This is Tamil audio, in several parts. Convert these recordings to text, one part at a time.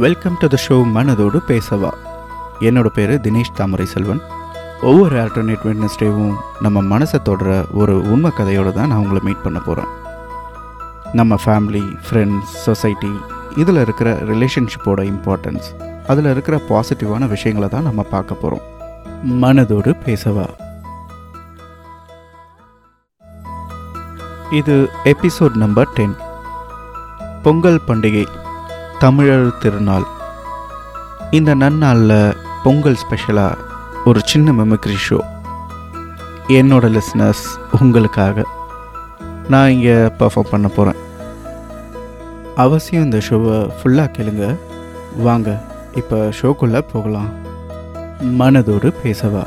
வெல்கம் டு த ஷோ மனதோடு பேசவா. என்னோட பேர் தினேஷ் தாமரை செல்வன் ஒவ்வொரு ஆல்டர்னேட் வெட்னஸ்டேவும் நம்ம மனசை தொடர ஒரு உண்மை கதையோடு தான் நான் உங்களை மீட் பண்ண போகிறேன் நம்ம ஃபேமிலி ஃப்ரெண்ட்ஸ் சொசைட்டி இதில் இருக்கிற ரிலேஷன்ஷிப்போட இம்பார்ட்டன்ஸ் அதில் இருக்கிற பாசிட்டிவான விஷயங்களை தான் நம்ம பார்க்க போகிறோம் மனதோடு பேசவா. இது எபிசோட் நம்பர் டென் பொங்கல் பண்டிகை. தமிழர் திருநாள். இந்த நன்னாளில் பொங்கல் ஸ்பெஷலாக ஒரு சின்ன மெமிக்ரி ஷோ என்னோட லிஸ்னஸ் உங்களுக்காக நான் இங்கே பர்ஃபார்ம் பண்ண போகிறேன் அவசியம் இந்த ஷோவை ஃபுல்லாக கேளுங்க. வாங்க இப்போ ஷோக்குள்ளே போகலாம். மனதோடு பேசவா?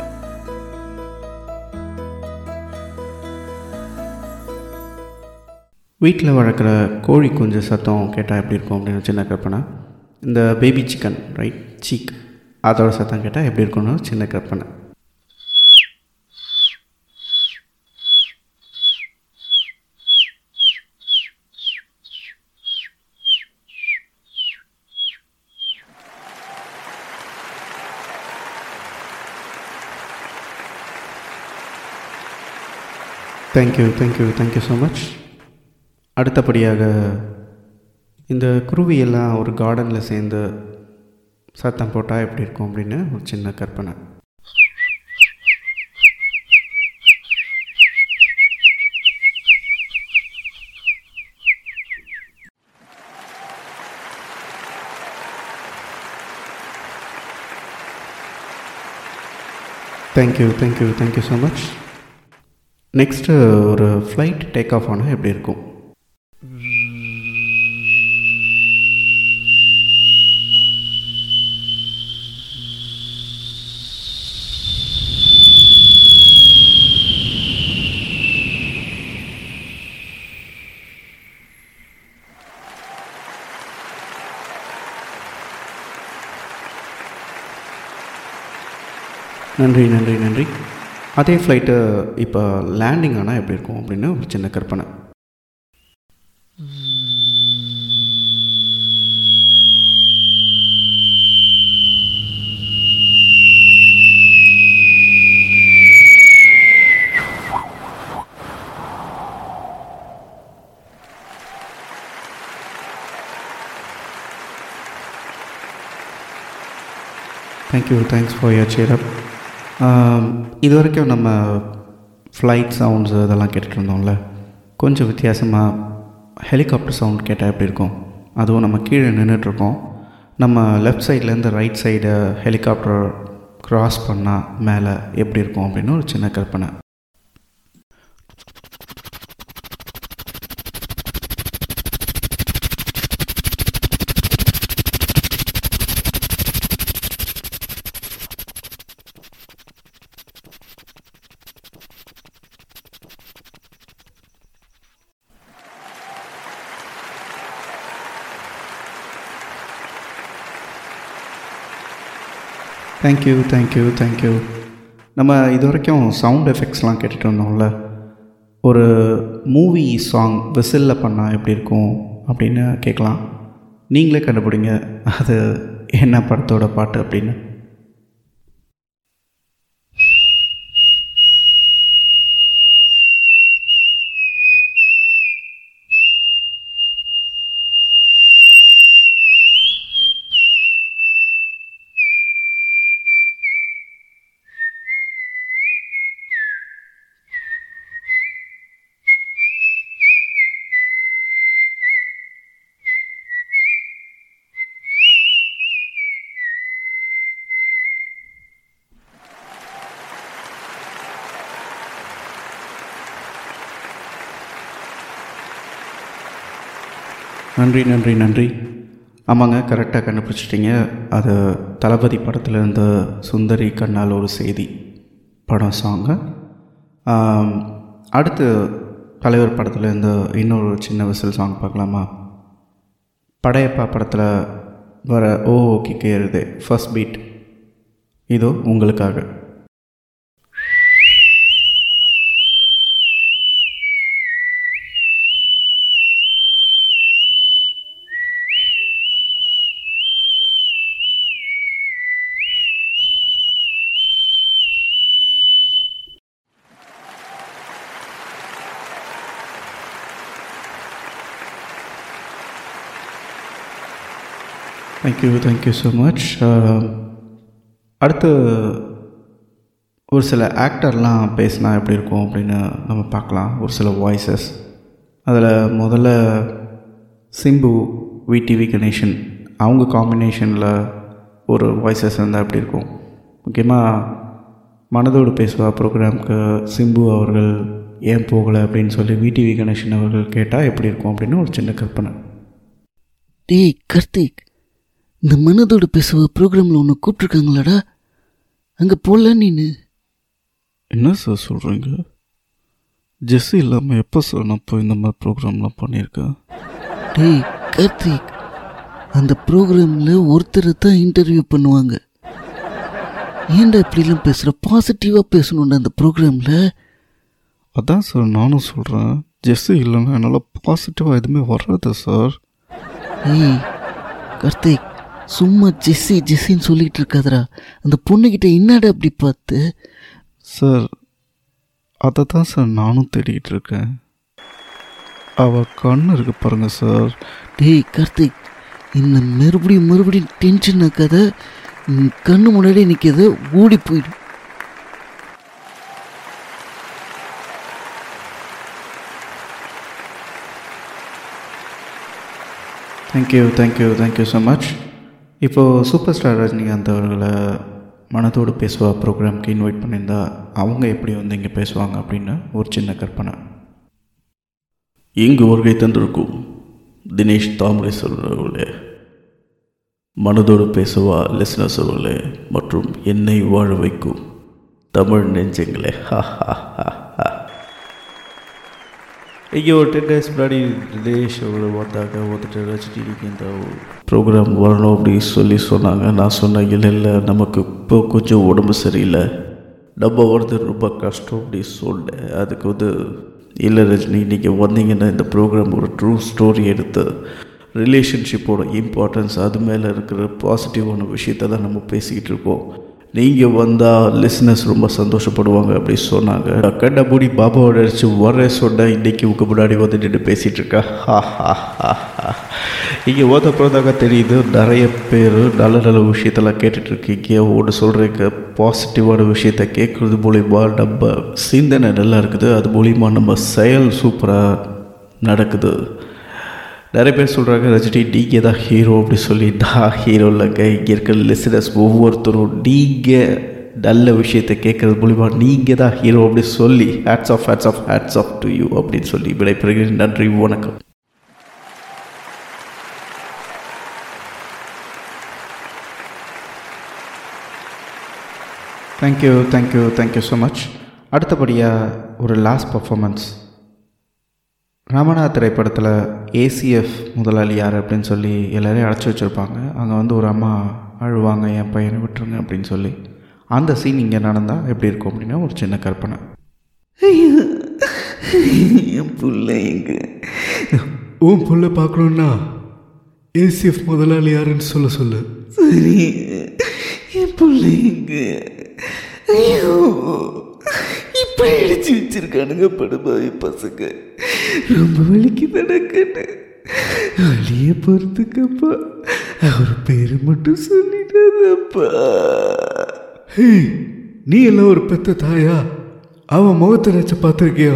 வீட்டில் வளர்க்குற கோழி குஞ்சு சத்தம் கேட்டால் எப்படி இருக்கும் அப்படின்னு சின்ன கற்பனை. இந்த பேபி சிக்கன் ரைட் சீக் அதோட சத்தம் கேட்டால் எப்படி இருக்கும்னு சின்ன கற்பனை. Thank you thank you thank you so much அடுத்தபடியாக இந்த குருவியெல்லாம் ஒரு கார்டனில் சேர்ந்து சத்தம் போட்டால் எப்படி இருக்கும் அப்படின்னு ஒரு சின்ன கற்பனை. Thank you thank you thank you so much next ஒரு ஃப்ளைட் டேக் ஆஃப் ஆனால் எப்படி இருக்கும்? நன்றி நன்றி நன்றி. அதே ஃப்ளைட்டு இப்போ லேண்டிங் ஆனால் எப்படி இருக்கும் அப்படின்னு ஒரு சின்ன கற்பனை. Thank you thanks for your cheer up இது வரைக்கும் நம்ம ஃப்ளைட் சவுண்ட்ஸ் இதெல்லாம் கேட்டுட்டு இருந்தோம்ல கொஞ்சம் வித்தியாசமாக ஹெலிகாப்டர் சவுண்ட் கேட்டால் எப்படி இருக்கும்? அதுவும் நம்ம கீழே நின்றுட்டுருக்கோம் நம்ம லெஃப்ட் சைட்லேருந்து ரைட் சைடு ஹெலிகாப்டர் க்ராஸ் பண்ணால் மேலே எப்படி இருக்கும் அப்படின்னு ஒரு சின்ன கற்பனை. தேங்க்யூ தேங்க்யூ தேங்க்யூ நம்ம இது வரைக்கும் சவுண்ட் எஃபெக்ட்ஸ்லாம் கேட்டுட்டு இருந்தோம்ல ஒரு மூவி சாங் விசிலில் பண்ணால் எப்படி இருக்கும் அப்படின்னு கேட்கலாம். நீங்களே கண்டுபிடிங்க. அது என்ன படத்தோட பாட்டு அப்படின்னு. நன்றி நன்றி நன்றி. ஆமாங்க கரெக்டாக கண்டுபிடிச்சிட்டிங்க. அது தளபதி படத்துலேருந்து சுந்தரி கண்ணால் ஒரு செய்தி படம் சாங்கு அடுத்து தலைவர் படத்தில் இருந்த இன்னொரு சின்ன விசில் சாங் பார்க்கலாமா? படையப்பா படத்தில் வர ஓ ஓகே கேருது ஃபர்ஸ்ட் பீட் இதோ உங்களுக்காக. தேங்க்யூ தேங்க்யூ ஸோ மச் அடுத்து ஒரு சில ஆக்டர்லாம் பேசினா எப்படி இருக்கும் அப்படின்னு நம்ம பார்க்கலாம். ஒரு சில வாய்ஸஸ் அதில் முதல்ல சிம்பு விடிவி கணேஷன் அவங்க காம்பினேஷனில் ஒரு வாய்ஸஸ் இருந்தால் எப்படி இருக்கும்? முக்கியமாக மனதோடு பேசுவா ப்ரோக்ராம்க்கு சிம்பு அவர்கள் ஏன் போகலை அப்படின்னு சொல்லி விடிவி கணேஷன் அவர்கள் கேட்டால் எப்படி இருக்கும் அப்படின்னு ஒரு சின்ன கற்பனை. டேய் கார்த்திக். இந்த மனதோடு பேசுவ ப்ரோக்ராமில் உன்னை கூப்பிட்ருக்காங்களாடா அங்கே போகல நீனு. என்ன சார் சொல்கிறீங்க ஜெஸ்ஸி இல்லாமல் எப்போ சார் நான் போய் இந்த மாதிரி ப்ரோக்ராம்லாம் பண்ணியிருக்கேன்? டேய் கார்த்திக் அந்த ப்ரோக்ராமில் ஒருத்தரை தான் இன்டர்வியூ பண்ணுவாங்க. ஏன்டா இப்படிலாம் பேசுகிற பாசிட்டிவாக பேசணும்டா அந்த ப்ரோக்ராமில் அதான் சார் நானும் சொல்கிறேன் ஜெஸ்ஸி இல்லைன்னா என்னால் பாசிட்டிவாக எதுவுமே வராது சார். ஏய் கார்த்திக் சும்மா ஜெஸ்ஸி ஜெஸ்ஸின்னு சொல்லிட்டு இருக்காதடா. அந்த பொண்ணுக்கிட்ட என்னடா அப்படி பார்த்து? சார் அதை தான் சார் நானும் தேடிக்கிட்டு இருக்கேன். அவள் கண் இருக்கு பாருங்க சார். டேய் கார்த்திக் இந்த மறுபடியும் மறுபடியும் டென்ஷன் ஆக்காத உன் கண்ணு முன்னாடி நிற்காத ஓடி போயிடு. Thank you thank you thank you so much இப்போது சூப்பர் ஸ்டார் ரஜினிகாந்த் அவர்களை மனதோடு பேசுவா ப்ரோக்ராம்க்கு இன்வைட் பண்ணியிருந்தா அவங்க எப்படி வந்து இங்கே பேசுவாங்க அப்படின்னு ஒரு சின்ன கற்பனை. இங்கு வருகை தந்திருக்கும் தினேஷ் தாமரை அவர்களே மனதோடு பேசுவா லிஸ்னஸ் அவர்களே மற்றும் என்னை வாழ வைக்கும் தமிழ் நெஞ்சங்களே. ஹா ஹா ஹா Yo, ten guys, bloody Dinesh அவங்கள வந்தாங்க வந்துட்டு ரசிட்டு இந்த ப்ரோக்ராம் வரணும் அப்படின்னு சொல்லி சொன்னாங்க. நான் சொன்ன இல்லை இல்லை நமக்கு இப்போ கொஞ்சம் உடம்பு சரியில்லை. நம்ம வரது ரொம்ப கஷ்டம் அப்படின்னு சொன்னேன். அதுக்கு வந்து இல்லை ரஜினி நீங்கள் வந்தீங்கன்னா இந்த ப்ரோக்ராம் ஒரு ட்ரூ ஸ்டோரி எடுத்து ரிலேஷன்ஷிப்போட இம்பார்ட்டன்ஸ் அது மேலே இருக்கிற பாசிட்டிவான விஷயத்தை தான் நம்ம பேசிக்கிட்டு இருக்கோம். நீங்கள் வந்தால் லிஸ்னஸ் ரொம்ப சந்தோஷப்படுவாங்க அப்படி சொன்னாங்க. கண்டபடி பாபாவோட அடிச்சு வர சொன்னேன். இன்றைக்கி உங்கள் முன்னாடி வந்து நின்று பேசிகிட்டு இருக்கா? ஹா ஹா ஹா ஹா. இங்கே தெரியுது. நிறைய பேர் நல்ல நல்ல விஷயத்தெல்லாம் கேட்டுட்ருக்கீங்க ஒன்று சொல்கிறீங்க பாசிட்டிவான விஷயத்த கேட்குறது மூலிமா நம்ம சிந்தனை நல்லா இருக்குது. அது மூலிமா நம்ம செயல் சூப்பராக நடக்குது. நிறைய பேர் சொல்கிறாங்க ரஜினி நீங்கள் தான் ஹீரோ அப்படி சொல்லி. தான் ஹீரோ இல்லைங்க இங்கே இருக்கிற லிசனர்ஸ் ஒவ்வொருத்தரும் நீங்கள் நல்ல விஷயத்தை கேட்குறது மூலிமா நீங்கள் தான் ஹீரோ அப்படி சொல்லி hats off hats off hats off to you அப்படின்னு சொல்லி விடைபெறுகிறேன். நன்றி வணக்கம். Thank you thank you thank you so much அடுத்தபடியாக ஒரு லாஸ்ட் பர்ஃபாமன்ஸ் ரமணா திரைப்படத்தில் ஏசிஎஃப் முதலாளி யார் அப்படின்னு சொல்லி எல்லோரையும் அழைச்சி வச்சுருப்பாங்க. அங்கே வந்து ஒரு அம்மா அழுவாங்க என் பையனை விட்டுருங்க அப்படின்னு சொல்லி. அந்த சீன் இங்கே நடந்தால் எப்படி இருக்கும் அப்படின்னா ஒரு சின்ன கற்பனை. என் புள்ள எங்க? உன் புள்ள பார்க்கணுன்னா ஏசிஎஃப் முதலாளி யாருன்னு சொல்ல சொல்லு. சரி. என் புள்ள எங்க? ஐயோ. இப்படி அடிச்சு வச்சிருக்கானுங்க படுபாவி பசங்க. ரொம்ப வலிக்கு நடக்கன்னு வழிய பொறுத்துக்கப்பா அவர் பேரு மட்டும் சொல்லிட்டாதப்பா. ஹே நீ எல்லாம் ஒரு பெத்த தாயா? அவன் முகத்தை நினச்சி பார்த்துருக்கியா?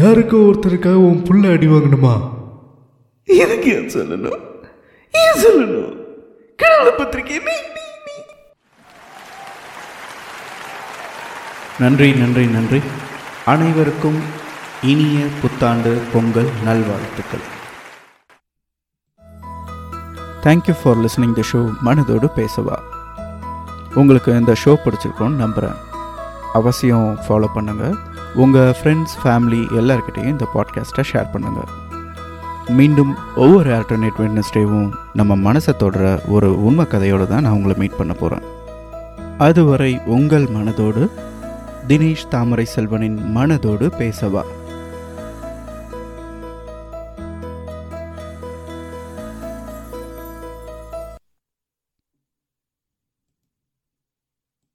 யாருக்கோ ஒருத்தருக்காக உன் புள்ள அடி வாங்கணுமா? எனக்கு ஏன் சொல்லணும்? ஏன் சொல்லணும்? கடவுளை பத்திரிக்கை நீ நீ நீ நன்றி நன்றி நன்றி. அனைவருக்கும் இனிய புத்தாண்டு பொங்கல் நல்வாழ்த்துக்கள். Thank you for listening the show மனதோடு பேசவா. உங்களுக்கு இந்த ஷோ பிடிச்சிருக்கோன்னு நம்புகிறேன் அவசியம் ஃபாலோ பண்ணுங்கள் உங்கள் ஃப்ரெண்ட்ஸ் ஃபேமிலி எல்லாருக்கிட்டேயும் இந்த பாட்காஸ்ட்டை ஷேர் பண்ணுங்கள் மீண்டும் ஒவ்வொரு ஆல்டர்னேட் வெட்னஸ்டேவும் நம்ம மனசை தொடர ஒரு உண்மை கதையோடு தான் நான் உங்களை மீட் பண்ண போகிறேன் அதுவரை உங்கள் மனதோடு தினேஷ் தாமரை செல்வனின் மனதோடு பேசவா?